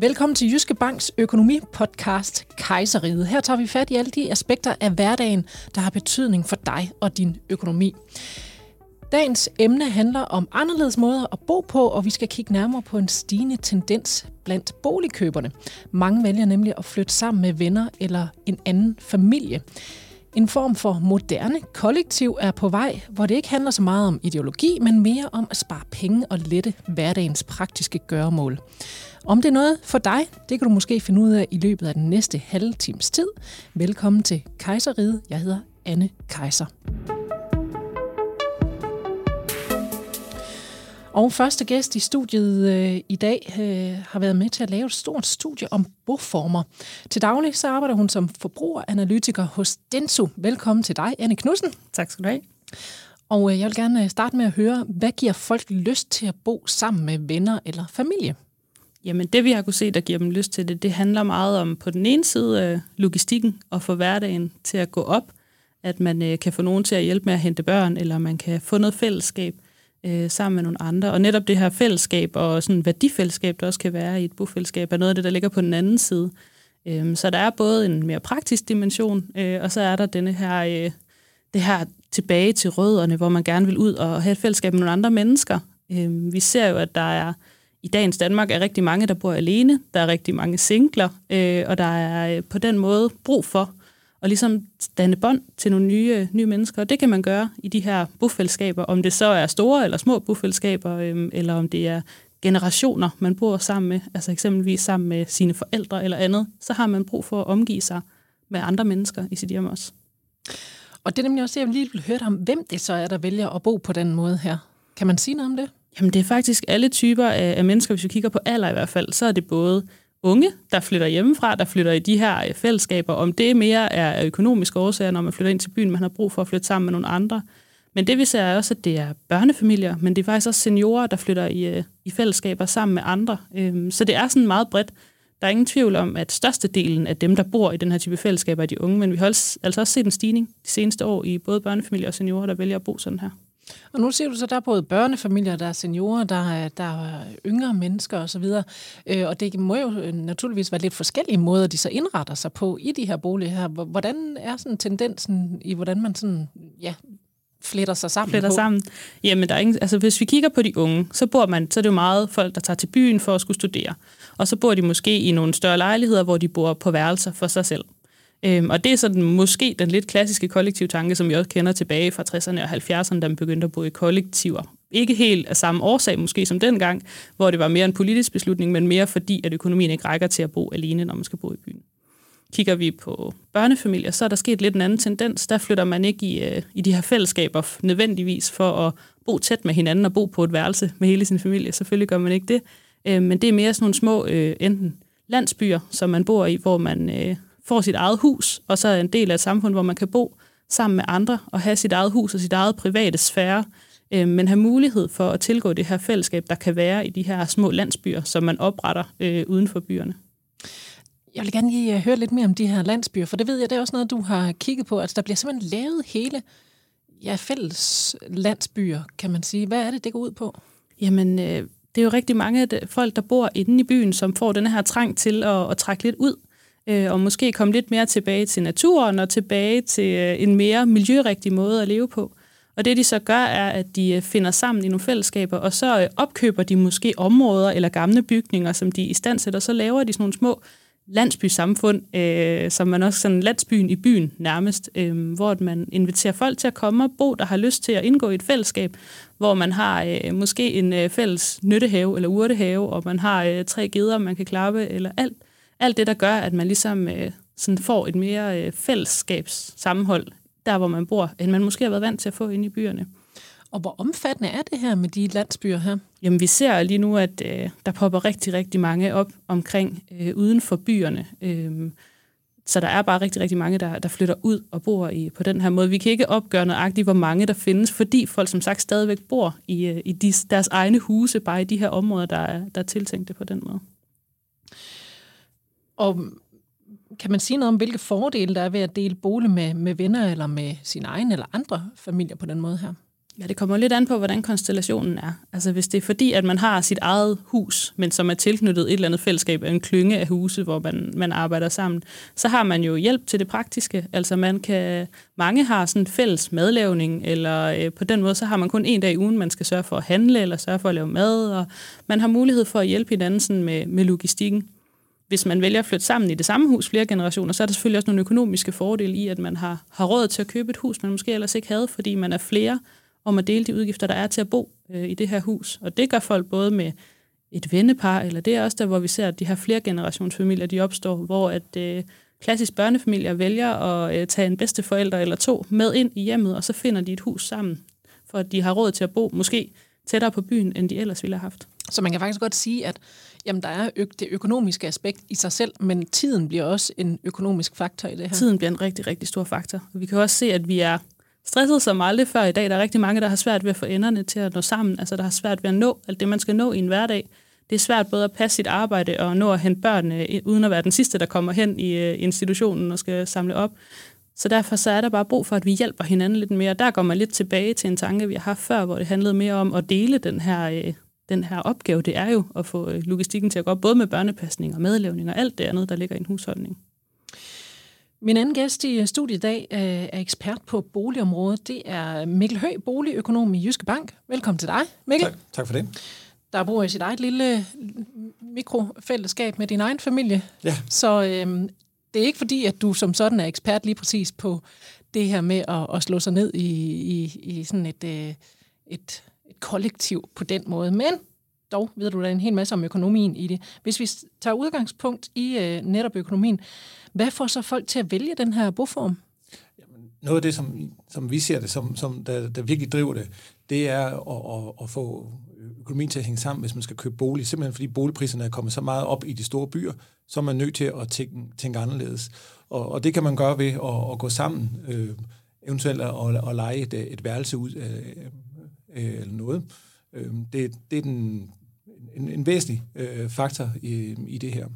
Velkommen til Jyske Banks økonomipodcast Kejseriet. Her tager vi fat i alle de aspekter af hverdagen, der har betydning for dig og din økonomi. Dagens emne handler om anderledes måder at bo på, og vi skal kigge nærmere på en stigende tendens blandt boligkøberne. Mange vælger nemlig at flytte sammen med venner eller en anden familie. En form for moderne kollektiv er på vej, hvor det ikke handler så meget om ideologi, men mere om at spare penge og lette hverdagens praktiske gøremål. Om det er noget for dig, det kan du måske finde ud af i løbet af den næste halve times tid. Velkommen til Kejseriet. Jeg hedder Anne Kejser. Og første gæst i studiet øh, i dag øh, har været med til at lave et stort studie om boformer. Til daglig så arbejder hun som forbrugeranalytiker hos Denso. Velkommen til dig, Anne Knudsen. Tak skal du have. Og øh, jeg vil gerne starte med at høre, hvad giver folk lyst til at bo sammen med venner eller familie? Jamen det vi har kunne se, der giver dem lyst til det, det handler meget om på den ene side øh, logistikken og få hverdagen til at gå op, at man øh, kan få nogen til at hjælpe med at hente børn, eller man kan få noget fællesskab øh, sammen med nogle andre. Og netop det her fællesskab og sådan værdifællesskab, der også kan være i et bofællesskab, er noget af det, der ligger på den anden side. Øh, så der er både en mere praktisk dimension, øh, og så er der denne her, øh, det her tilbage til rødderne, hvor man gerne vil ud og have et fællesskab med nogle andre mennesker. Øh, vi ser jo, at der er i dagens Danmark er rigtig mange, der bor alene. Der er rigtig mange singler, øh, og der er øh, på den måde brug for at ligesom danne bånd til nogle nye, nye mennesker. Og det kan man gøre i de her bofællesskaber, om det så er store eller små bofællesskaber, øh, eller om det er generationer, man bor sammen med, altså eksempelvis sammen med sine forældre eller andet, så har man brug for at omgive sig med andre mennesker i sit hjem også. Og det er nemlig også, jeg lige vil høre om, hvem det så er, der vælger at bo på den måde her. Kan man sige noget om det? Jamen det er faktisk alle typer af, af mennesker, hvis vi kigger på alder i hvert fald, så er det både unge, der flytter hjemmefra, der flytter i de her øh, fællesskaber, om det mere er økonomiske årsager, når man flytter ind til byen, man har brug for at flytte sammen med nogle andre. Men det vi ser er også, at det er børnefamilier, men det er faktisk også seniorer, der flytter i, øh, i fællesskaber sammen med andre. Øhm, så det er sådan meget bredt. Der er ingen tvivl om, at størstedelen af dem, der bor i den her type fællesskaber, er de unge, men vi har altså også set en stigning de seneste år i både børnefamilier og seniorer, der vælger at bo sådan her. Og nu siger du så, der er både børnefamilier, der er seniorer, der er, der er yngre mennesker osv. Øh, og det må jo naturligvis være lidt forskellige måder, de så indretter sig på i de her boliger her. Hvordan er sådan tendensen i, hvordan man sådan, ja, fletter sig sammen fletter på? sammen. Jamen, der er ingen, altså, hvis vi kigger på de unge, så bor man, så er det jo meget folk, der tager til byen for at skulle studere. Og så bor de måske i nogle større lejligheder, hvor de bor på værelser for sig selv. Øhm, og det er sådan måske den lidt klassiske kollektivtanke, som vi også kender tilbage fra 60'erne og 70'erne, da man begyndte at bo i kollektiver. Ikke helt af samme årsag måske som dengang, hvor det var mere en politisk beslutning, men mere fordi, at økonomien ikke rækker til at bo alene, når man skal bo i byen. Kigger vi på børnefamilier, så er der sket lidt en anden tendens. Der flytter man ikke i, øh, i de her fællesskaber nødvendigvis for at bo tæt med hinanden og bo på et værelse med hele sin familie. Selvfølgelig gør man ikke det. Øh, men det er mere sådan nogle små, øh, enten landsbyer, som man bor i, hvor man øh, får sit eget hus, og så er en del af et samfund, hvor man kan bo sammen med andre og have sit eget hus og sit eget private sfære, øh, men have mulighed for at tilgå det her fællesskab, der kan være i de her små landsbyer, som man opretter øh, uden for byerne. Jeg vil gerne lige øh, høre lidt mere om de her landsbyer, for det ved jeg, det er også noget, du har kigget på. Altså, der bliver simpelthen lavet hele ja, fælles landsbyer, kan man sige. Hvad er det, det går ud på? Jamen, øh, det er jo rigtig mange folk, der bor inde i byen, som får den her trang til at, at trække lidt ud øh, og måske komme lidt mere tilbage til naturen og tilbage til øh, en mere miljørigtig måde at leve på. Og det de så gør, er, at de øh, finder sammen i nogle fællesskaber, og så øh, opkøber de måske områder eller gamle bygninger, som de i stand sætter, så laver de sådan nogle små landsbysamfund, øh, som man også sådan landsbyen i byen nærmest, øh, hvor man inviterer folk til at komme og bo, der har lyst til at indgå i et fællesskab, hvor man har øh, måske en øh, fælles nyttehave eller urtehave, og man har øh, tre geder, man kan klappe, eller alt alt det, der gør, at man ligesom øh, sådan får et mere øh, fællesskabssammenhold der, hvor man bor, end man måske har været vant til at få inde i byerne. Og hvor omfattende er det her med de landsbyer her? Jamen, vi ser lige nu, at øh, der popper rigtig, rigtig mange op omkring øh, uden for byerne. Øh, så der er bare rigtig, rigtig mange, der, der flytter ud og bor i på den her måde. Vi kan ikke opgøre nøjagtigt, hvor mange der findes, fordi folk som sagt stadigvæk bor i, øh, i de, deres egne huse, bare i de her områder, der er, der er tiltænkte på den måde. Og kan man sige noget om, hvilke fordele der er ved at dele bolig med, med venner eller med sin egen eller andre familier på den måde her? Ja, det kommer lidt an på, hvordan konstellationen er. Altså hvis det er fordi, at man har sit eget hus, men som er tilknyttet et eller andet fællesskab, en klynge af huse, hvor man, man arbejder sammen, så har man jo hjælp til det praktiske. Altså man kan, mange har sådan fælles madlavning, eller øh, på den måde, så har man kun en dag i ugen, man skal sørge for at handle, eller sørge for at lave mad, og man har mulighed for at hjælpe hinanden sådan med, med logistikken. Hvis man vælger at flytte sammen i det samme hus flere generationer, så er der selvfølgelig også nogle økonomiske fordele i, at man har, har råd til at købe et hus, man måske ellers ikke havde, fordi man er flere, om at dele de udgifter, der er til at bo øh, i det her hus. Og det gør folk både med et vennepar, eller det er også der, hvor vi ser, at de her flere generationsfamilier, de opstår, hvor at øh, klassisk børnefamilier vælger at øh, tage en bedsteforælder eller to med ind i hjemmet, og så finder de et hus sammen, for at de har råd til at bo måske tættere på byen, end de ellers ville have haft. Så man kan faktisk godt sige, at jamen, der er ø- det økonomiske aspekt i sig selv, men tiden bliver også en økonomisk faktor i det her. Tiden bliver en rigtig, rigtig stor faktor. Vi kan også se, at vi er stresset som aldrig før i dag. Der er rigtig mange, der har svært ved at få enderne til at nå sammen. Altså, der har svært ved at nå alt det, man skal nå i en hverdag. Det er svært både at passe sit arbejde og nå at hente børnene, uden at være den sidste, der kommer hen i øh, institutionen og skal samle op. Så derfor så er der bare brug for, at vi hjælper hinanden lidt mere. Der går man lidt tilbage til en tanke, vi har haft før, hvor det handlede mere om at dele den her, øh, den her opgave. Det er jo at få øh, logistikken til at gå op, både med børnepasning og medlevning og alt det andet, der ligger i en husholdning. Min anden gæst i studiet i dag øh, er ekspert på boligområdet. Det er Mikkel Høgh, boligøkonom i Jyske Bank. Velkommen til dig, Mikkel. Tak, tak for det. Der bor i sit eget lille mikrofællesskab med din egen familie. Ja. Så øhm, det er ikke fordi, at du som sådan er ekspert lige præcis på det her med at, at slå sig ned i, i, i sådan et, øh, et, et kollektiv på den måde. Men dog ved du da en hel masse om økonomien i det. Hvis vi tager udgangspunkt i øh, netop økonomien, hvad får så folk til at vælge den her boform? Jamen, Noget af det, som, som vi ser det, som, som der, der virkelig driver det, det er at, at, at få økonomien til at hænge sammen, hvis man skal købe bolig. Simpelthen fordi boligpriserne er kommet så meget op i de store byer, så er man nødt til at tænke, tænke anderledes. Og, og det kan man gøre ved at, at gå sammen, øh, eventuelt at, at lege et, et værelse ud øh, øh, eller noget. Øh, det, det er den, en, en væsentlig øh, faktor i, i det her.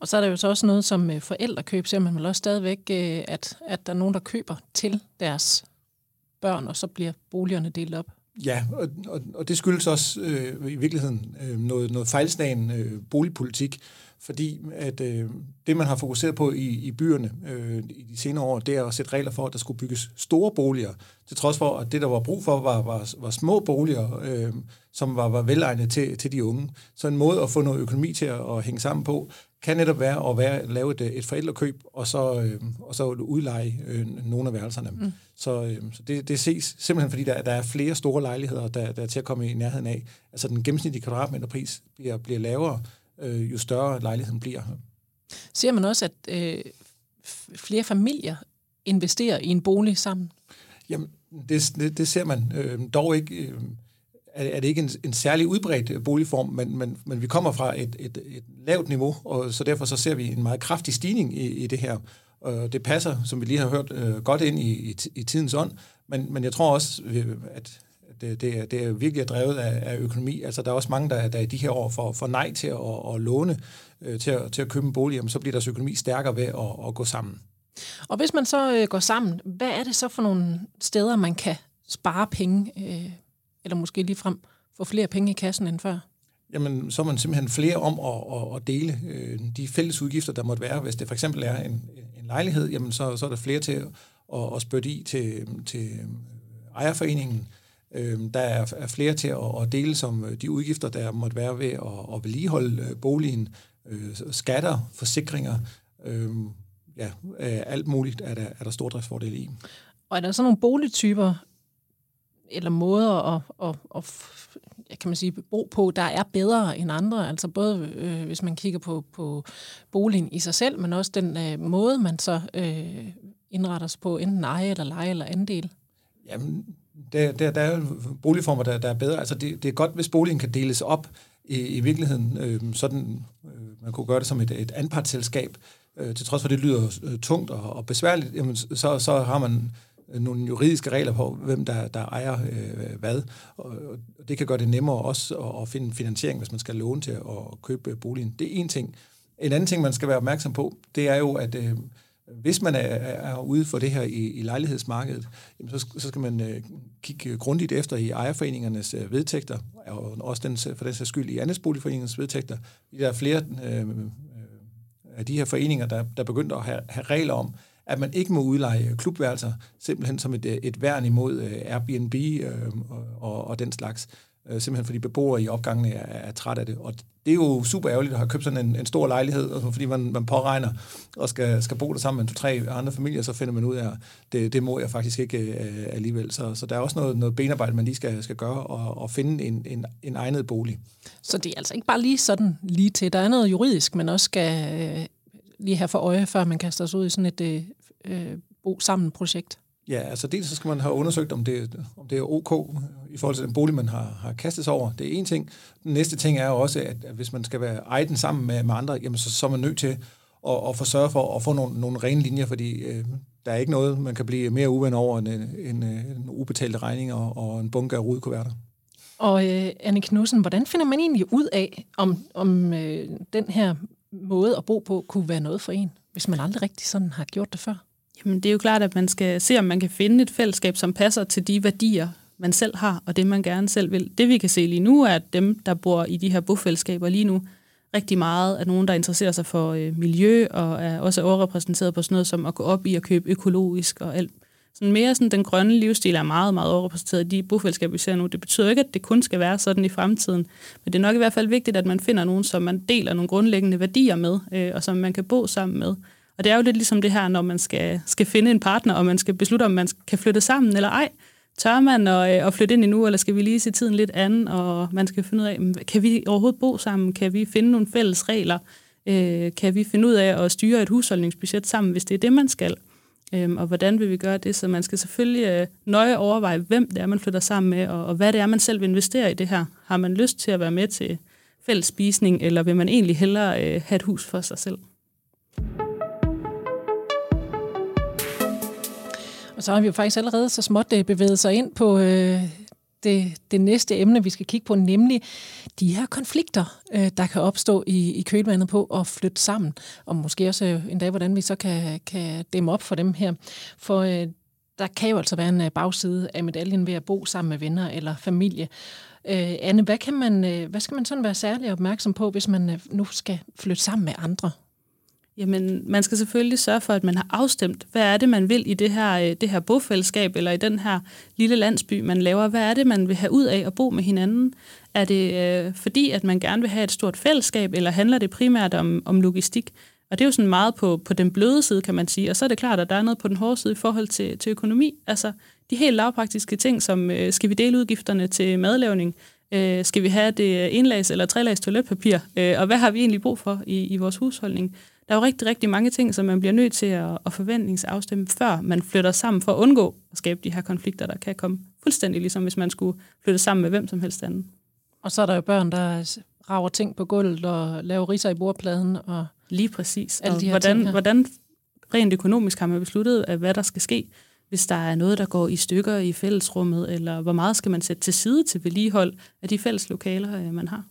Og så er der jo så også noget som øh, forældrekøb, ser man vel også stadigvæk, øh, at, at der er nogen, der køber til deres børn, og så bliver boligerne delt op. Ja, og, og, og det skyldes også øh, i virkeligheden øh, noget, noget fejlslagen øh, boligpolitik, fordi at øh, det, man har fokuseret på i, i byerne øh, i de senere år, det er at sætte regler for, at der skulle bygges store boliger, til trods for, at det, der var brug for, var, var, var små boliger, øh, som var, var velegnede til, til de unge. Så en måde at få noget økonomi til at, at hænge sammen på, kan netop være at være, lave et, et forældrekøb, og så, øh, og så udleje øh, nogle af værelserne. Mm. Så, øh, så det, det ses simpelthen, fordi der, der er flere store lejligheder, der, der er til at komme i nærheden af. Altså den gennemsnitlige kvadratmeterpris bliver, bliver lavere, øh, jo større lejligheden bliver. Ser man også, at øh, flere familier investerer i en bolig sammen? Jamen, det, det, det ser man øh, dog ikke... Øh, er det ikke en, en særlig udbredt boligform, men, men, men vi kommer fra et, et, et lavt niveau, og så derfor så ser vi en meget kraftig stigning i, i det her. Og det passer, som vi lige har hørt, øh, godt ind i, i, i tidens ånd, men, men jeg tror også, at det, det, er, det er virkelig drevet af, af økonomi. Altså, der er også mange, der, der i de her år får, får nej til at, at låne, øh, til, at, til at købe en bolig, jamen, så bliver deres økonomi stærkere ved at, at gå sammen. Og hvis man så øh, går sammen, hvad er det så for nogle steder, man kan spare penge, øh, eller måske lige frem få flere penge i kassen end før? Jamen, så er man simpelthen flere om at, at, at dele øh, de fælles udgifter, der måtte være. Hvis det for eksempel er en, en lejlighed, jamen så, så er der flere til at, at spytte i til, til ejerforeningen. Øh, der er, er flere til at, at dele som de udgifter, der måtte være ved at, at vedligeholde boligen, øh, skatter, forsikringer, øh, ja, alt muligt er der, er der stordriftsfordele i. Og er der så nogle boligtyper, eller måder at, at, at, at kan man sige, bo på, der er bedre end andre. Altså både øh, hvis man kigger på, på boligen i sig selv, men også den øh, måde, man så øh, indretter sig på, enten eje eller leje eller andel. Jamen, der, der, der er boligformer, der, der er bedre. Altså det, det er godt, hvis boligen kan deles op i, i virkeligheden. Øh, sådan, øh, man kunne gøre det som et, et anpartsselskab. Øh, til trods for, det lyder øh, tungt og, og besværligt, jamen, så, så har man øh, nogle juridiske regler på, hvem der, der ejer øh, hvad. Og det kan gøre det nemmere også at, at finde finansiering, hvis man skal låne til at købe boligen. Det er en ting. En anden ting, man skal være opmærksom på, det er jo, at øh, hvis man er, er ude for det her i, i lejlighedsmarkedet, jamen så, så skal man øh, kigge grundigt efter i ejerforeningernes øh, vedtægter, og også den, for den sags skyld i andelsboligforeningernes vedtægter. Der er flere øh, øh af de her foreninger, der, der begyndte at have, have regler om, at man ikke må udleje klubværelser, simpelthen som et, øh, et værn imod øh, Airbnb øh, og, og den slags. Øh, simpelthen fordi beboere i opgangene er, er træt af det. Og det er jo super ærgerligt at have købt sådan en, en stor lejlighed, altså, fordi man, man påregner og skal, skal bo der sammen med to-tre andre familier, så finder man ud af, at det, det må jeg faktisk ikke øh, alligevel. Så, så der er også noget, noget benarbejde, man lige skal, skal gøre og, og finde en, en, en egnet bolig. Så det er altså ikke bare lige sådan lige til. Der er noget juridisk, man også skal øh, lige have for øje, før man kaster sig ud i sådan et øh, øh bo sammen projekt. Ja, altså dels så skal man have undersøgt, om det, om det er ok i forhold til den bolig, man har, har kastet sig over. Det er en ting. Den næste ting er jo også, at, at hvis man skal være ejden sammen med, med andre, jamen så, så er man nødt til at, at få sørge for at få nogle, nogle rene linjer, fordi øh, der er ikke noget, man kan blive mere uven over end øh, en, en, øh, en ubetalte regning og, og en bunke af rudekuverter. Og øh, Anne Knudsen, hvordan finder man egentlig ud af, om, om øh, den her måde at bo på kunne være noget for en, hvis man aldrig rigtig sådan har gjort det før? Jamen, det er jo klart, at man skal se, om man kan finde et fællesskab, som passer til de værdier, man selv har, og det man gerne selv vil. Det vi kan se lige nu, er, at dem, der bor i de her bofællesskaber lige nu, rigtig meget er nogen, der interesserer sig for øh, miljø, og er også overrepræsenteret på sådan noget som at gå op i at købe økologisk og alt. Sådan mere sådan, den grønne livsstil er meget, meget overrepræsenteret i de bofællesskaber, vi ser nu. Det betyder ikke, at det kun skal være sådan i fremtiden, men det er nok i hvert fald vigtigt, at man finder nogen, som man deler nogle grundlæggende værdier med, øh, og som man kan bo sammen med. Og det er jo lidt ligesom det her, når man skal, skal finde en partner, og man skal beslutte, om man kan flytte sammen eller ej. Tør man at, øh, at flytte ind endnu, eller skal vi lige se tiden lidt anden, og man skal finde ud af, kan vi overhovedet bo sammen? Kan vi finde nogle fælles regler? Øh, kan vi finde ud af at styre et husholdningsbudget sammen, hvis det er det, man skal? Øhm, og hvordan vil vi gøre det? Så man skal selvfølgelig øh, nøje overveje, hvem det er, man flytter sammen med, og, og hvad det er, man selv vil investere i det her. Har man lyst til at være med til fælles spisning, eller vil man egentlig hellere øh, have et hus for sig selv? Og så har vi jo faktisk allerede så småt øh, bevæget sig ind på øh, det, det næste emne, vi skal kigge på, nemlig de her konflikter, øh, der kan opstå i, i kølvandet på at flytte sammen, og måske også øh, en dag, hvordan vi så kan, kan dæmme op for dem her. For øh, der kan jo altså være en øh, bagside af medaljen ved at bo sammen med venner eller familie. Øh, Anne, hvad, kan man, øh, hvad skal man sådan være særlig opmærksom på, hvis man øh, nu skal flytte sammen med andre? Jamen, man skal selvfølgelig sørge for, at man har afstemt, hvad er det, man vil i det her, øh, det her bofællesskab, eller i den her lille landsby, man laver. Hvad er det, man vil have ud af at bo med hinanden? Er det øh, fordi, at man gerne vil have et stort fællesskab, eller handler det primært om, om logistik? Og det er jo sådan meget på, på den bløde side, kan man sige. Og så er det klart, at der er noget på den hårde side i forhold til, til økonomi. Altså, de helt lavpraktiske ting, som øh, skal vi dele udgifterne til madlavning? Øh, skal vi have det øh, enlags eller trelags toiletpapir? Øh, og hvad har vi egentlig brug for i, i vores husholdning? Der er jo rigtig, rigtig mange ting, som man bliver nødt til at, at forventningsafstemme, før man flytter sammen for at undgå at skabe de her konflikter, der kan komme fuldstændig ligesom hvis man skulle flytte sammen med hvem som helst anden. Og så er der jo børn, der rager ting på gulvet og laver riser i bordpladen. Og Lige præcis. Alle og de her hvordan, ting hvordan rent økonomisk har man besluttet, at hvad der skal ske, hvis der er noget, der går i stykker i fællesrummet, eller hvor meget skal man sætte til side til vedligehold af de fælles lokaler, øh, man har.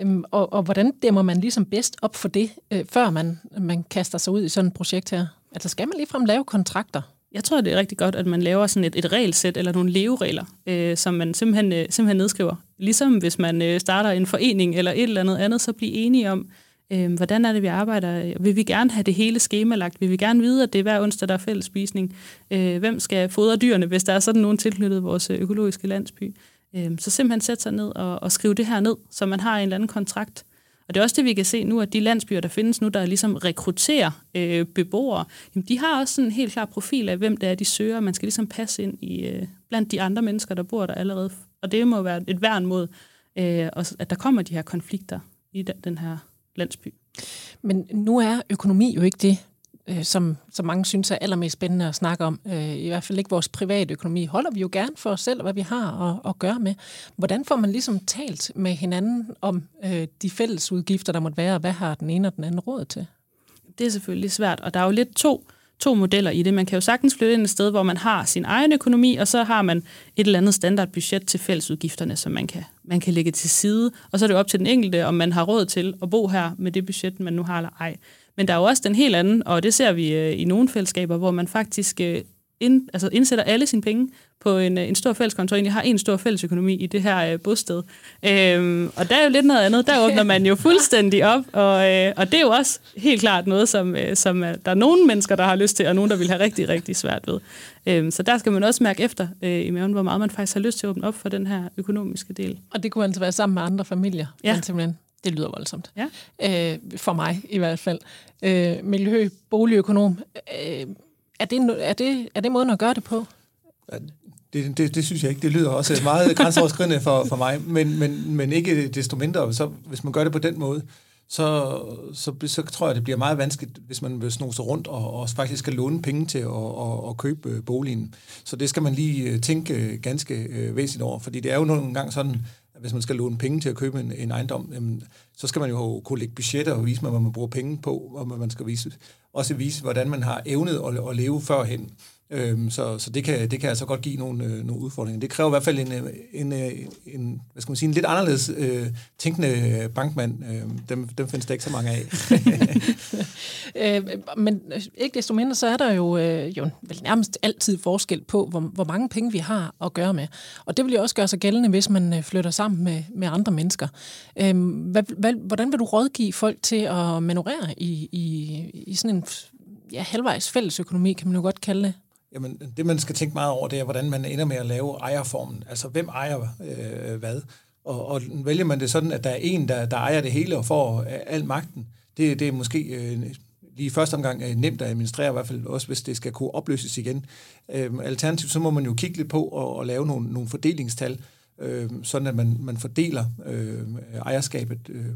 Øhm, og, og hvordan dæmmer man ligesom bedst op for det, øh, før man, man kaster sig ud i sådan et projekt her? Altså skal man ligefrem lave kontrakter? Jeg tror, det er rigtig godt, at man laver sådan et, et regelsæt eller nogle leveregler, øh, som man simpelthen, øh, simpelthen nedskriver. Ligesom hvis man øh, starter en forening eller et eller andet andet, så bliver enige om, øh, hvordan er det, vi arbejder. Vil vi gerne have det hele skemalagt? Vil vi gerne vide, at det er hver onsdag, der er fælles spisning? Øh, hvem skal fodre dyrene, hvis der er sådan nogen tilknyttet vores øh, økologiske landsby? Øh, så simpelthen sætte sig ned og, og skrive det her ned, så man har en eller anden kontrakt. Og det er også det, vi kan se nu, at de landsbyer, der findes nu, der ligesom rekrutterer øh, beboere, jamen, de har også sådan en helt klar profil af, hvem det er, de søger. Man skal ligesom passe ind i øh, blandt de andre mennesker, der bor der allerede. Og det må være et værn mod, øh, at der kommer de her konflikter i den, den her landsby. Men nu er økonomi jo ikke det, øh, som, som mange synes er allermest spændende at snakke om. Øh, I hvert fald ikke vores private økonomi. Holder vi jo gerne for os selv, hvad vi har at, at gøre med. Hvordan får man ligesom talt med hinanden om øh, de fælles udgifter, der måtte være, og hvad har den ene og den anden råd til? Det er selvfølgelig svært, og der er jo lidt to to modeller i det. Man kan jo sagtens flytte ind et sted, hvor man har sin egen økonomi, og så har man et eller andet standardbudget til fællesudgifterne, som man kan, man kan lægge til side. Og så er det jo op til den enkelte, om man har råd til at bo her med det budget, man nu har eller ej. Men der er jo også den helt anden, og det ser vi øh, i nogle fællesskaber, hvor man faktisk øh, ind, altså indsætter alle sine penge på en, øh, en stor fælleskonto, egentlig har en stor fællesøkonomi i det her øh, bosted. Øhm, og der er jo lidt noget andet. Der åbner man jo fuldstændig op, og, øh, og det er jo også helt klart noget, som, øh, som der er nogle mennesker, der har lyst til, og nogen, der vil have rigtig, rigtig svært ved. Øhm, så der skal man også mærke efter øh, i maven, hvor meget man faktisk har lyst til at åbne op for den her økonomiske del. Og det kunne altså være sammen med andre familier, ja. simpelthen det lyder voldsomt. Ja. Øh, for mig i hvert fald. Øh, Høgh, boligøkonom. Øh, er, det, er, det, er det måden at gøre det på? Det, det, det synes jeg ikke. Det lyder også meget grænseoverskridende for, for mig, men, men, men ikke desto mindre. Så, hvis man gør det på den måde, så, så, så tror jeg, det bliver meget vanskeligt, hvis man vil snose rundt og, og faktisk skal låne penge til at og, og købe øh, boligen. Så det skal man lige øh, tænke ganske øh, væsentligt over, fordi det er jo nogle gange sådan, at hvis man skal låne penge til at købe en, en ejendom, jamen, så skal man jo kunne lægge budgetter og vise, hvad man bruger penge på, og man skal vise, også vise, hvordan man har evnet at, at leve førhen. Øhm, så så det, kan, det kan altså godt give nogle, øh, nogle udfordringer. Det kræver i hvert fald en, øh, en, øh, en, hvad skal man sige, en lidt anderledes øh, tænkende bankmand. Øh, dem, dem findes der ikke så mange af. øh, men øh, ikke desto mindre, så er der jo, øh, jo vel nærmest altid forskel på, hvor, hvor mange penge vi har at gøre med. Og det vil jo også gøre sig gældende, hvis man flytter sammen med, med andre mennesker. Øh, hvad, hvad, hvordan vil du rådgive folk til at manøvrere i, i, i sådan en ja, halvvejs fælles økonomi, kan man jo godt kalde det? Jamen, det man skal tænke meget over, det er, hvordan man ender med at lave ejerformen. Altså, hvem ejer øh, hvad? Og, og vælger man det sådan, at der er en, der, der ejer det hele og får øh, al magten, det, det er måske øh, lige i første omgang øh, nemt at administrere, i hvert fald også hvis det skal kunne opløses igen. Øh, alternativt, så må man jo kigge lidt på og, og lave nogle, nogle fordelingstal, øh, sådan at man, man fordeler øh, ejerskabet øh,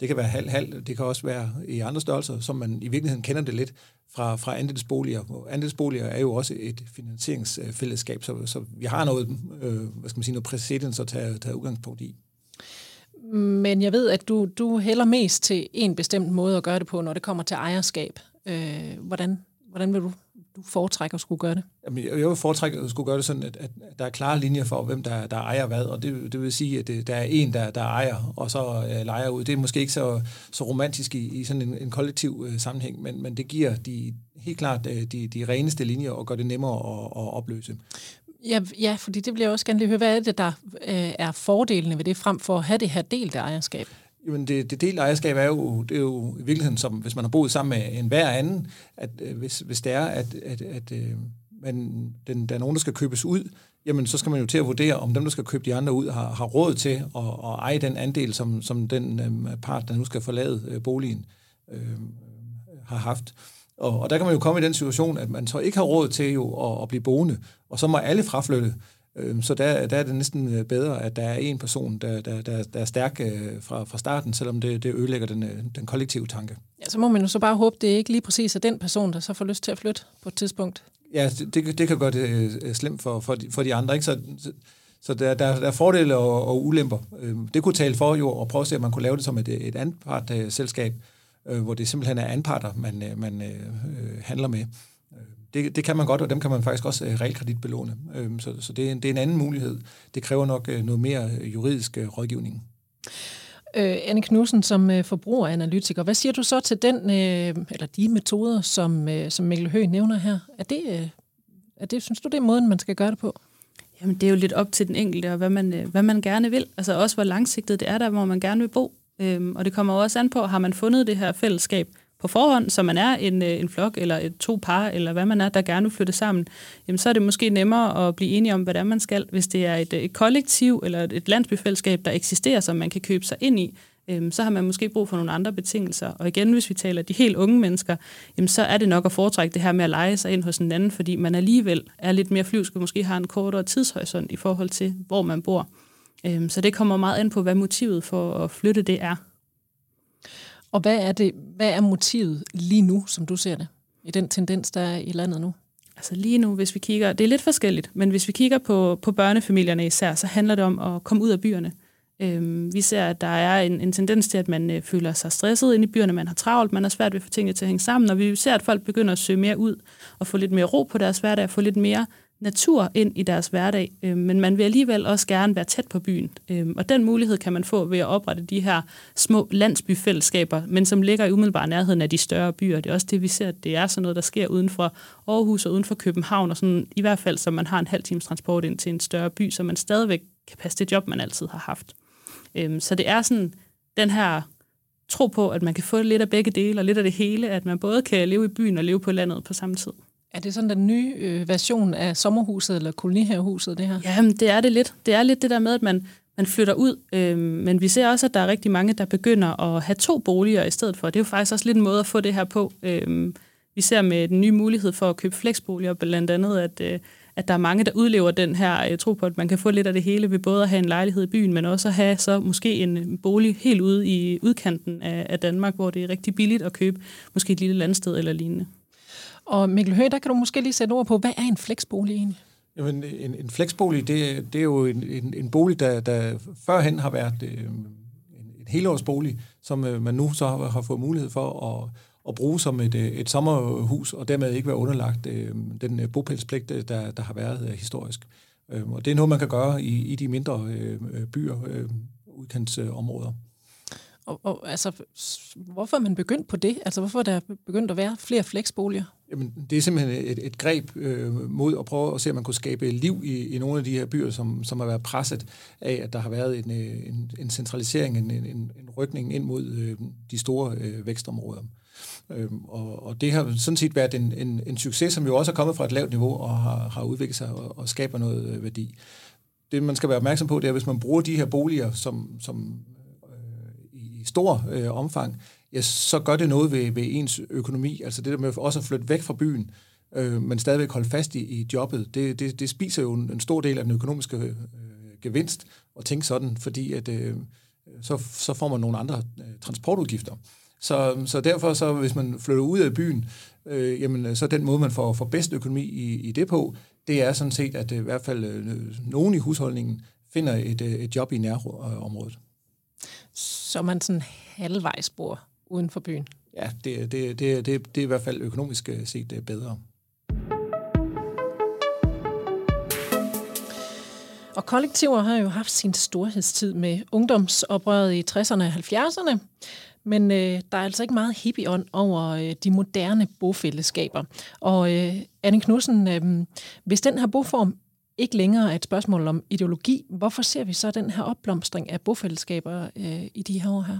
det kan være halv-halv, det kan også være i andre størrelser, som man i virkeligheden kender det lidt fra, fra andelsboliger. Andelsboliger er jo også et finansieringsfællesskab, så, så vi har noget, øh, hvad skal man sige, noget præcedens at tage, tage udgangspunkt i. Men jeg ved, at du, du hælder mest til en bestemt måde at gøre det på, når det kommer til ejerskab. Øh, hvordan, hvordan vil du du foretrækker at skulle gøre det? Jamen, jeg vil foretrække at skulle gøre det sådan, at, at der er klare linjer for, hvem der, der ejer hvad, og det, det vil sige, at det, der er en, der, der ejer, og så uh, lejer ud. Det er måske ikke så, så romantisk i, i sådan en, en kollektiv uh, sammenhæng, men, men det giver de, helt klart uh, de, de reneste linjer og gør det nemmere at, at opløse. Ja, ja, fordi det bliver jeg også gerne lige høre. Hvad er det, der øh, er fordelene ved det, frem for at have det her delte ejerskab? Jamen det, det del ejerskab er jo, det er jo i virkeligheden som, hvis man har boet sammen med en hver anden, at øh, hvis, hvis det er, at, at, at øh, man, den, der er nogen, der skal købes ud, jamen så skal man jo til at vurdere, om dem, der skal købe de andre ud, har, har råd til at, at eje den andel, som, som den øh, part, der nu skal forlade boligen, øh, har haft. Og, og der kan man jo komme i den situation, at man så ikke har råd til jo at, at blive boende, og så må alle fraflytte. Øhm, så der, der er det næsten øh, bedre, at der er en person, der, der, der, der er stærk øh, fra, fra starten, selvom det, det ødelægger den, øh, den kollektive tanke. Ja, så må man jo så bare håbe, det er ikke lige præcis er den person, der så får lyst til at flytte på et tidspunkt. Ja, det, det kan gøre det slemt for, for, de, for de andre. Ikke? Så, så der, der, der er fordele og, og ulemper. Øhm, det kunne tale for jo at prøve at se, at man kunne lave det som et, et anpart-selskab, hvor det simpelthen er anparter, man, man handler med det, det kan man godt, og dem kan man faktisk også øh, realkreditbelåne. Øh, så så det, er en, det er en anden mulighed. Det kræver nok øh, noget mere øh, juridisk rådgivning. Øh, Anne Knudsen, som øh, forbrugeranalytiker, hvad siger du så til den, øh, eller de metoder, som, øh, som Mikkel Høgh nævner her? Er det, øh, er det, synes du, det er måden, man skal gøre det på? Jamen, det er jo lidt op til den enkelte, og hvad man, øh, hvad man gerne vil. Altså også, hvor langsigtet det er der, hvor man gerne vil bo. Øhm, og det kommer også an på, har man fundet det her fællesskab, på forhånd, så man er en, øh, en flok eller et, to par, eller hvad man er, der gerne vil flytte sammen, jamen så er det måske nemmere at blive enige om, hvad det er, man skal. Hvis det er et, øh, et kollektiv eller et landsbyfællesskab, der eksisterer, som man kan købe sig ind i, øhm, så har man måske brug for nogle andre betingelser. Og igen, hvis vi taler de helt unge mennesker, jamen så er det nok at foretrække det her med at lege sig ind hos en anden, fordi man alligevel er lidt mere flyvsk og måske har en kortere tidshorisont i forhold til, hvor man bor. Øhm, så det kommer meget an på, hvad motivet for at flytte det er. Og hvad er, det, hvad er motivet lige nu, som du ser det, i den tendens, der er i landet nu? Altså lige nu, hvis vi kigger, det er lidt forskelligt, men hvis vi kigger på, på børnefamilierne især, så handler det om at komme ud af byerne. Øhm, vi ser, at der er en, en tendens til, at man øh, føler sig stresset inde i byerne, man har travlt, man har svært ved at få tingene til at hænge sammen, og vi ser, at folk begynder at søge mere ud og få lidt mere ro på deres hverdag, få lidt mere natur ind i deres hverdag, øh, men man vil alligevel også gerne være tæt på byen. Øh, og den mulighed kan man få ved at oprette de her små landsbyfællesskaber, men som ligger i umiddelbar nærheden af de større byer. Det er også det, vi ser, at det er sådan noget, der sker uden for Aarhus og uden for København, og sådan, i hvert fald, så man har en halv times transport ind til en større by, så man stadigvæk kan passe det job, man altid har haft. Øh, så det er sådan den her tro på, at man kan få lidt af begge dele og lidt af det hele, at man både kan leve i byen og leve på landet på samme tid. Er det sådan den nye øh, version af sommerhuset eller kolonihavehuset, det her? Jamen, det er det lidt. Det er lidt det der med, at man, man flytter ud, øh, men vi ser også, at der er rigtig mange, der begynder at have to boliger i stedet for. Det er jo faktisk også lidt en måde at få det her på. Øh, vi ser med den nye mulighed for at købe flexboliger, blandt andet, at, øh, at der er mange, der udlever den her øh, jeg tro på, at man kan få lidt af det hele ved både at have en lejlighed i byen, men også at have så måske en bolig helt ude i udkanten af, af Danmark, hvor det er rigtig billigt at købe måske et lille landsted eller lignende. Og Mikkel Høgh, der kan du måske lige sætte ord på, hvad er en flexbolig egentlig? Jamen, en, en flexbolig, det, det er jo en, en, en bolig, der, der førhen har været øh, en, en helårsbolig, som øh, man nu så har, har fået mulighed for at, at bruge som et, øh, et sommerhus, og dermed ikke være underlagt øh, den øh, bopælspligt, øh, der, der har været øh, historisk. Øh, og det er noget, man kan gøre i, i de mindre øh, byer, øh, udkantsområder. Øh, og, og altså, hvorfor er man begyndt på det? Altså, hvorfor er der begyndt at være flere fleksboliger? Jamen, det er simpelthen et, et greb øh, mod at prøve at se, om man kunne skabe liv i, i nogle af de her byer, som, som har været presset af, at der har været en, øh, en, en centralisering, en, en, en rykning ind mod øh, de store øh, vækstområder. Øhm, og, og det har sådan set været en, en, en succes, som jo også er kommet fra et lavt niveau og har, har udviklet sig og, og skaber noget øh, værdi. Det, man skal være opmærksom på, det er, at hvis man bruger de her boliger som, som i stor øh, omfang, ja, så gør det noget ved, ved ens økonomi. Altså det der med også at flytte væk fra byen, øh, men stadigvæk holde fast i, i jobbet, det, det, det spiser jo en, en stor del af den økonomiske øh, gevinst at tænke sådan, fordi at, øh, så, så får man nogle andre øh, transportudgifter. Så, så derfor, så hvis man flytter ud af byen, øh, jamen, så den måde, man får, får bedst økonomi i, i det på, det er sådan set, at øh, i hvert fald øh, nogen i husholdningen finder et, øh, et job i nærområdet så man sådan halvvejs bor uden for byen. Ja, det, det, det, det, det er i hvert fald økonomisk øh, set øh, bedre. Og kollektiver har jo haft sin storhedstid med ungdomsoprøret i 60'erne og 70'erne, men øh, der er altså ikke meget hippie-ånd over øh, de moderne bofællesskaber. Og øh, Anne Knudsen, øh, hvis den her boform ikke længere er et spørgsmål om ideologi. Hvorfor ser vi så den her opblomstring af bofællesskaber øh, i de her år her?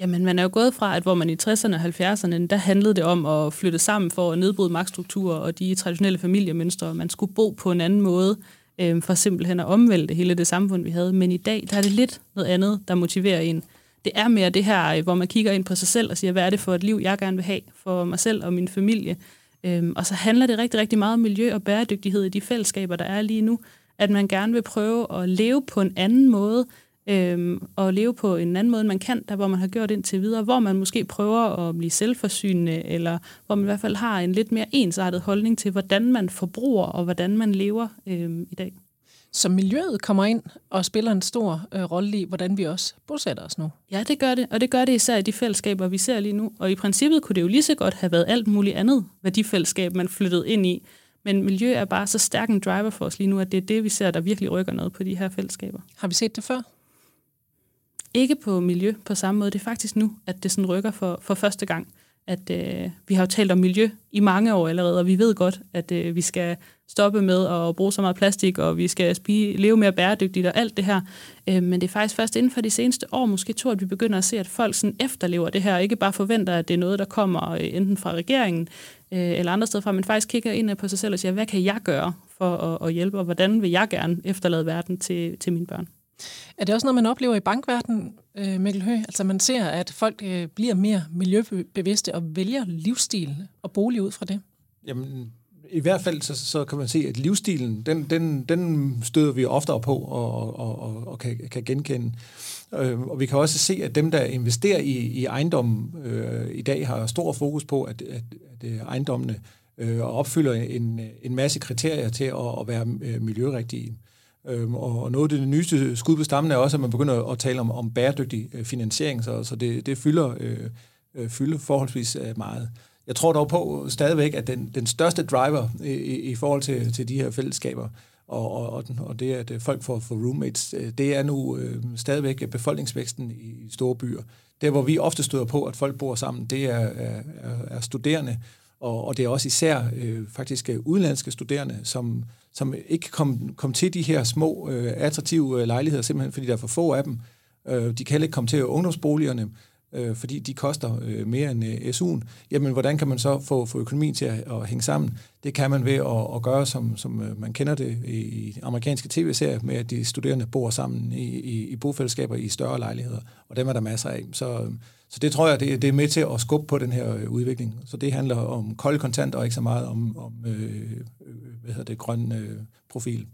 Jamen, man er jo gået fra, at hvor man i 60'erne og 70'erne, der handlede det om at flytte sammen for at nedbryde magtstrukturer og de traditionelle familiemønstre. Man skulle bo på en anden måde, øh, for simpelthen at omvælte hele det samfund, vi havde. Men i dag, der er det lidt noget andet, der motiverer en. Det er mere det her, øh, hvor man kigger ind på sig selv og siger, hvad er det for et liv, jeg gerne vil have for mig selv og min familie. Øhm, og så handler det rigtig, rigtig meget om miljø og bæredygtighed i de fællesskaber, der er lige nu. At man gerne vil prøve at leve på en anden måde, øhm, og leve på en anden måde, end man kan, der hvor man har gjort indtil videre, hvor man måske prøver at blive selvforsynende, eller hvor man i hvert fald har en lidt mere ensartet holdning til, hvordan man forbruger og hvordan man lever øhm, i dag. Så miljøet kommer ind og spiller en stor øh, rolle i, hvordan vi også bosætter os nu. Ja, det gør det, og det gør det især i de fællesskaber, vi ser lige nu. Og i princippet kunne det jo lige så godt have været alt muligt andet værdifællesskab, man flyttede ind i. Men miljø er bare så stærk en driver for os lige nu, at det er det, vi ser, der virkelig rykker noget på de her fællesskaber. Har vi set det før? Ikke på miljø på samme måde. Det er faktisk nu, at det sådan rykker for, for første gang at øh, vi har jo talt om miljø i mange år allerede, og vi ved godt, at øh, vi skal stoppe med at bruge så meget plastik, og vi skal spige, leve mere bæredygtigt og alt det her. Øh, men det er faktisk først inden for de seneste år, måske to, at vi begynder at se, at folk sådan efterlever det her, og ikke bare forventer, at det er noget, der kommer øh, enten fra regeringen øh, eller andre steder fra, men faktisk kigger ind på sig selv og siger, hvad kan jeg gøre for at, at hjælpe, og hvordan vil jeg gerne efterlade verden til, til mine børn? Er det også noget, man oplever i bankverdenen, øh, Mikkel Høgh? Altså man ser, at folk øh, bliver mere miljøbevidste og vælger livsstil og bolig ud fra det? Jamen, i hvert fald så, så kan man se, at livsstilen, den, den, den støder vi oftere på og, og, og, og kan, kan genkende. Øh, og vi kan også se, at dem, der investerer i, i ejendommen øh, i dag, har stor fokus på, at, at, at øh, ejendommene øh, opfylder en, en masse kriterier til at, at være miljørigtige. Øhm, og noget af det nyeste skud på stammen er også, at man begynder at tale om, om bæredygtig øh, finansiering, så, så det, det fylder, øh, øh fylder forholdsvis øh, meget. Jeg tror dog på stadigvæk, at den, den største driver i, i forhold til, til de her fællesskaber, og, og, og, det, at folk får, får roommates, det er nu øh, stadigvæk befolkningsvæksten i store byer. Der, hvor vi ofte støder på, at folk bor sammen, det er, er, er studerende, og, og det er også især øh, faktisk øh, udenlandske studerende, som, som ikke kom, komme til de her små, øh, attraktive øh, lejligheder, simpelthen fordi der er for få af dem. Øh, de kan heller ikke komme til ungdomsboligerne, øh, fordi de koster øh, mere end øh, SU'en. Jamen, hvordan kan man så få, få økonomien til at, at hænge sammen? Det kan man ved at, at gøre, som, som øh, man kender det i, amerikanske tv-serier, med at de studerende bor sammen i, i, i bofællesskaber i større lejligheder, og dem er der masser af. Så, så det tror jeg, det, det er med til at skubbe på den her øh, udvikling. Så det handler om kold kontant, og ikke så meget om, om øh, hvad hedder det, grøn øh, profil.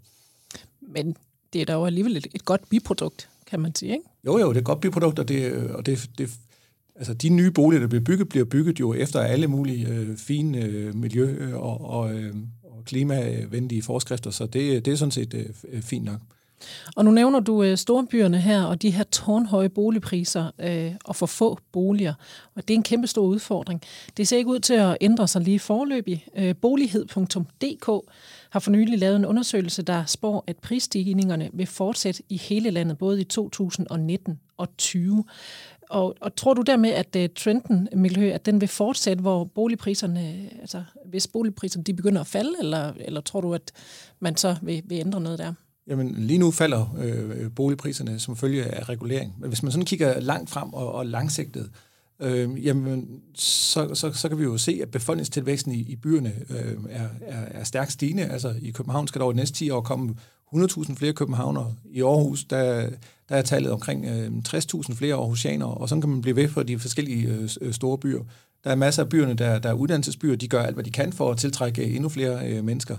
Men det er da jo alligevel et, et godt biprodukt, kan man sige, ikke? Jo, jo, det er et godt biprodukt, og det, og det, det altså de nye boliger, der bliver bygget, bliver bygget jo efter alle mulige øh, fine øh, miljø- og, og, øh, og klimavenlige forskrifter, så det, det er sådan set øh, øh fint nok. Og nu nævner du øh, storbyerne her, og de her tårnhøje boligpriser øh, og for få boliger. Og det er en kæmpe stor udfordring. Det ser ikke ud til at ændre sig lige forløbig. Øh, bolighed.dk har for nylig lavet en undersøgelse, der spår, at prisstigningerne vil fortsætte i hele landet, både i 2019 og 20. Og, og tror du dermed, at uh, trenden, Miljø, at den vil fortsætte, hvor boligpriserne, øh, altså hvis boligpriserne de begynder at falde, eller, eller tror du, at man så vil, vil ændre noget der? Jamen, lige nu falder øh, boligpriserne som følge af regulering. Men hvis man sådan kigger langt frem og, og langsigtet, øh, jamen, så, så, så kan vi jo se, at befolkningstilvæksten i, i byerne øh, er, er, er stærkt stigende. Altså i København skal der over de næste 10 år komme 100.000 flere københavnere. I Aarhus, der, der er tallet omkring øh, 60.000 flere aarhusianere, og sådan kan man blive ved for de forskellige øh, øh, store byer. Der er masser af byerne, der, der er uddannelsesbyer, de gør alt, hvad de kan for at tiltrække øh, endnu flere øh, mennesker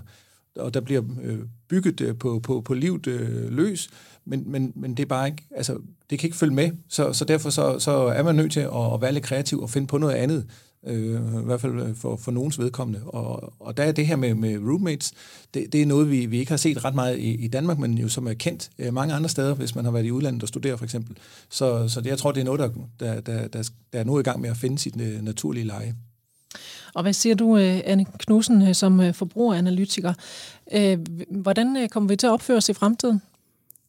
og der bliver øh, bygget øh, på, på, på livet øh, løs, men, men, men det er bare ikke, altså, det kan ikke følge med, så, så derfor så, så er man nødt til at, at være lidt kreativ og finde på noget andet, øh, i hvert fald øh, for, for nogens vedkommende. Og, og der er det her med, med roommates, det, det er noget, vi, vi ikke har set ret meget i, i Danmark, men jo som er kendt øh, mange andre steder, hvis man har været i udlandet og studerer for eksempel. Så, så det, jeg tror, det er noget, der, der, der, der, der er nu i gang med at finde sit øh, naturlige leje. Og hvad siger du, øh, Anne Knudsen, øh, som forbrugeranalytiker? Hvordan kommer vi til at opføre os i fremtiden?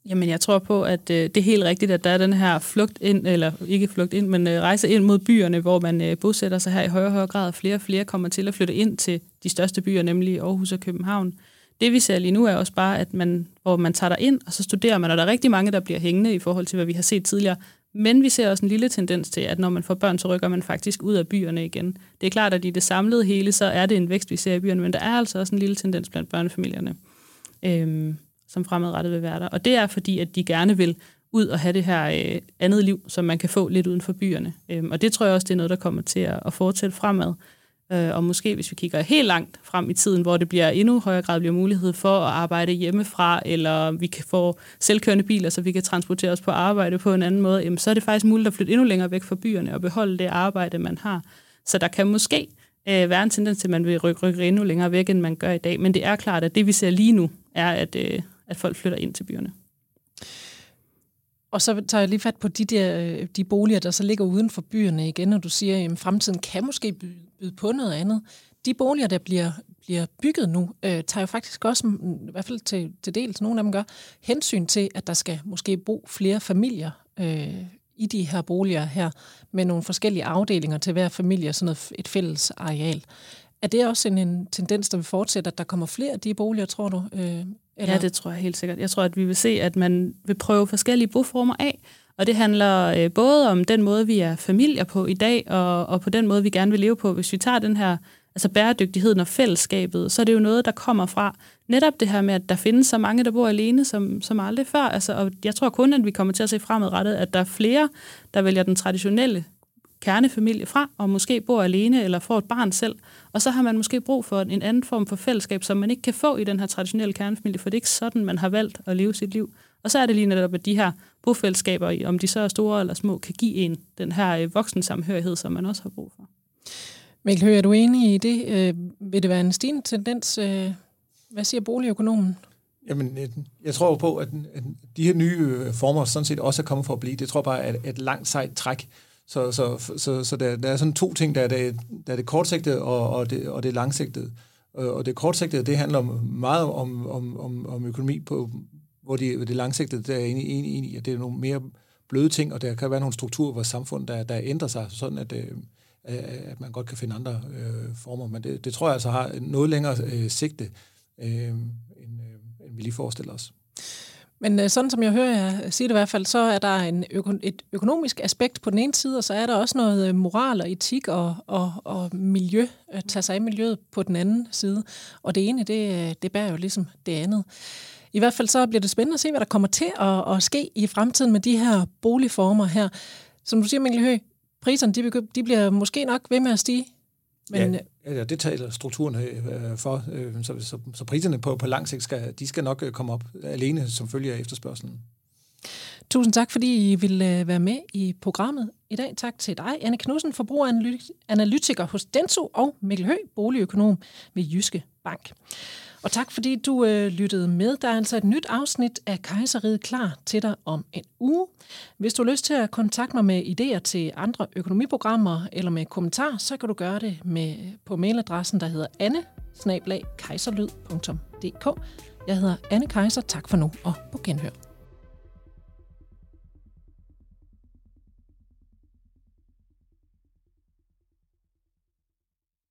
Jamen, jeg tror på, at øh, det er helt rigtigt, at der er den her flugt ind, eller ikke flugt ind, men øh, rejse ind mod byerne, hvor man øh, bosætter sig her i højere og højere grad. Flere og flere kommer til at flytte ind til de største byer, nemlig Aarhus og København. Det vi ser lige nu er også bare, at man, hvor man tager der ind, og så studerer man, og der er rigtig mange, der bliver hængende i forhold til, hvad vi har set tidligere. Men vi ser også en lille tendens til, at når man får børn, så rykker man faktisk ud af byerne igen. Det er klart, at i det samlede hele, så er det en vækst, vi ser i byerne, men der er altså også en lille tendens blandt børnefamilierne, øhm, som fremadrettet vil være der. Og det er fordi, at de gerne vil ud og have det her øh, andet liv, som man kan få lidt uden for byerne. Øhm, og det tror jeg også, det er noget, der kommer til at, at fortsætte fremad. Øh, og måske hvis vi kigger helt langt frem i tiden, hvor det bliver endnu højere grad bliver mulighed for at arbejde hjemmefra, eller vi kan få selvkørende biler, så vi kan transportere os på arbejde på en anden måde, jamen, så er det faktisk muligt at flytte endnu længere væk fra byerne og beholde det arbejde, man har. Så der kan måske øh, være en tendens til, at man vil rykke, rykke endnu længere væk, end man gør i dag. Men det er klart, at det vi ser lige nu, er, at, øh, at folk flytter ind til byerne. Og så tager jeg lige fat på de, der, de boliger, der så ligger uden for byerne igen, og du siger, at fremtiden kan måske byde, på noget andet. De boliger, der bliver, bliver bygget nu, øh, tager jo faktisk også, i hvert fald til, til dels, nogle af dem gør, hensyn til, at der skal måske bo flere familier øh, i de her boliger her, med nogle forskellige afdelinger til hver familie, sådan noget, et fælles areal. Er det også en, en tendens, der vil fortsætte, at der kommer flere af de boliger, tror du? Øh, eller? Ja, det tror jeg helt sikkert. Jeg tror, at vi vil se, at man vil prøve forskellige boformer af, og det handler øh, både om den måde, vi er familier på i dag, og, og på den måde, vi gerne vil leve på. Hvis vi tager den her altså bæredygtigheden og fællesskabet, så er det jo noget, der kommer fra netop det her med, at der findes så mange, der bor alene, som, som aldrig før. Altså, og jeg tror kun, at vi kommer til at se fremadrettet, at der er flere, der vælger den traditionelle kernefamilie fra, og måske bor alene eller får et barn selv. Og så har man måske brug for en anden form for fællesskab, som man ikke kan få i den her traditionelle kernefamilie, for det er ikke sådan, man har valgt at leve sit liv. Og så er det lige netop, at de her bofællesskaber, om de så er store eller små, kan give en den her øh, voksensamhørighed, som man også har brug for. Mikkel Høgh, er du enig i det? Øh, vil det være en stigende tendens? Øh, hvad siger boligøkonomen? Jamen, jeg tror på, at de her nye former sådan set også er kommet for at blive. Det tror jeg bare er et langt sejt træk. Så, så, så, så der, der er sådan to ting, der er det, der er det kortsigtede og, og, det, og det langsigtede. Øh, og det kortsigtede, det handler meget om, om, om, om økonomi, på, hvor det, det langsigtede, der er enig, enig, enig i, at det er nogle mere bløde ting, og der kan være nogle strukturer i vores samfund, der, der ændrer sig, sådan øh, at, at man godt kan finde andre øh, former. Men det, det tror jeg altså har noget længere øh, sigte, øh, end, øh, end vi lige forestiller os. Men øh, sådan som jeg hører jer sige det i hvert fald, så er der en øko- et økonomisk aspekt på den ene side, og så er der også noget øh, moral og etik og, og, og miljø, at tage sig af miljøet på den anden side. Og det ene, det, det bærer jo ligesom det andet. I hvert fald så bliver det spændende at se, hvad der kommer til at, at ske i fremtiden med de her boligformer her. Som du siger, Mikkel Høgh, priserne de, de bliver måske nok ved med at stige. Men, ja, ja, det taler strukturen øh, for. Øh, så, så, så priserne på, på lang sigt skal, de skal nok øh, komme op alene som følge af efterspørgselen. Tusind tak, fordi I ville være med i programmet i dag. Tak til dig, Anne Knudsen, forbrugeranalytiker hos Denso, og Mikkel Høgh, boligøkonom ved Jyske Bank. Og tak fordi du øh, lyttede med. Der er altså et nyt afsnit af Kejseriet klar til dig om en uge. Hvis du har lyst til at kontakte mig med idéer til andre økonomiprogrammer eller med kommentar, så kan du gøre det med, på mailadressen, der hedder anne Jeg hedder Anne Kejser. Tak for nu og på genhør.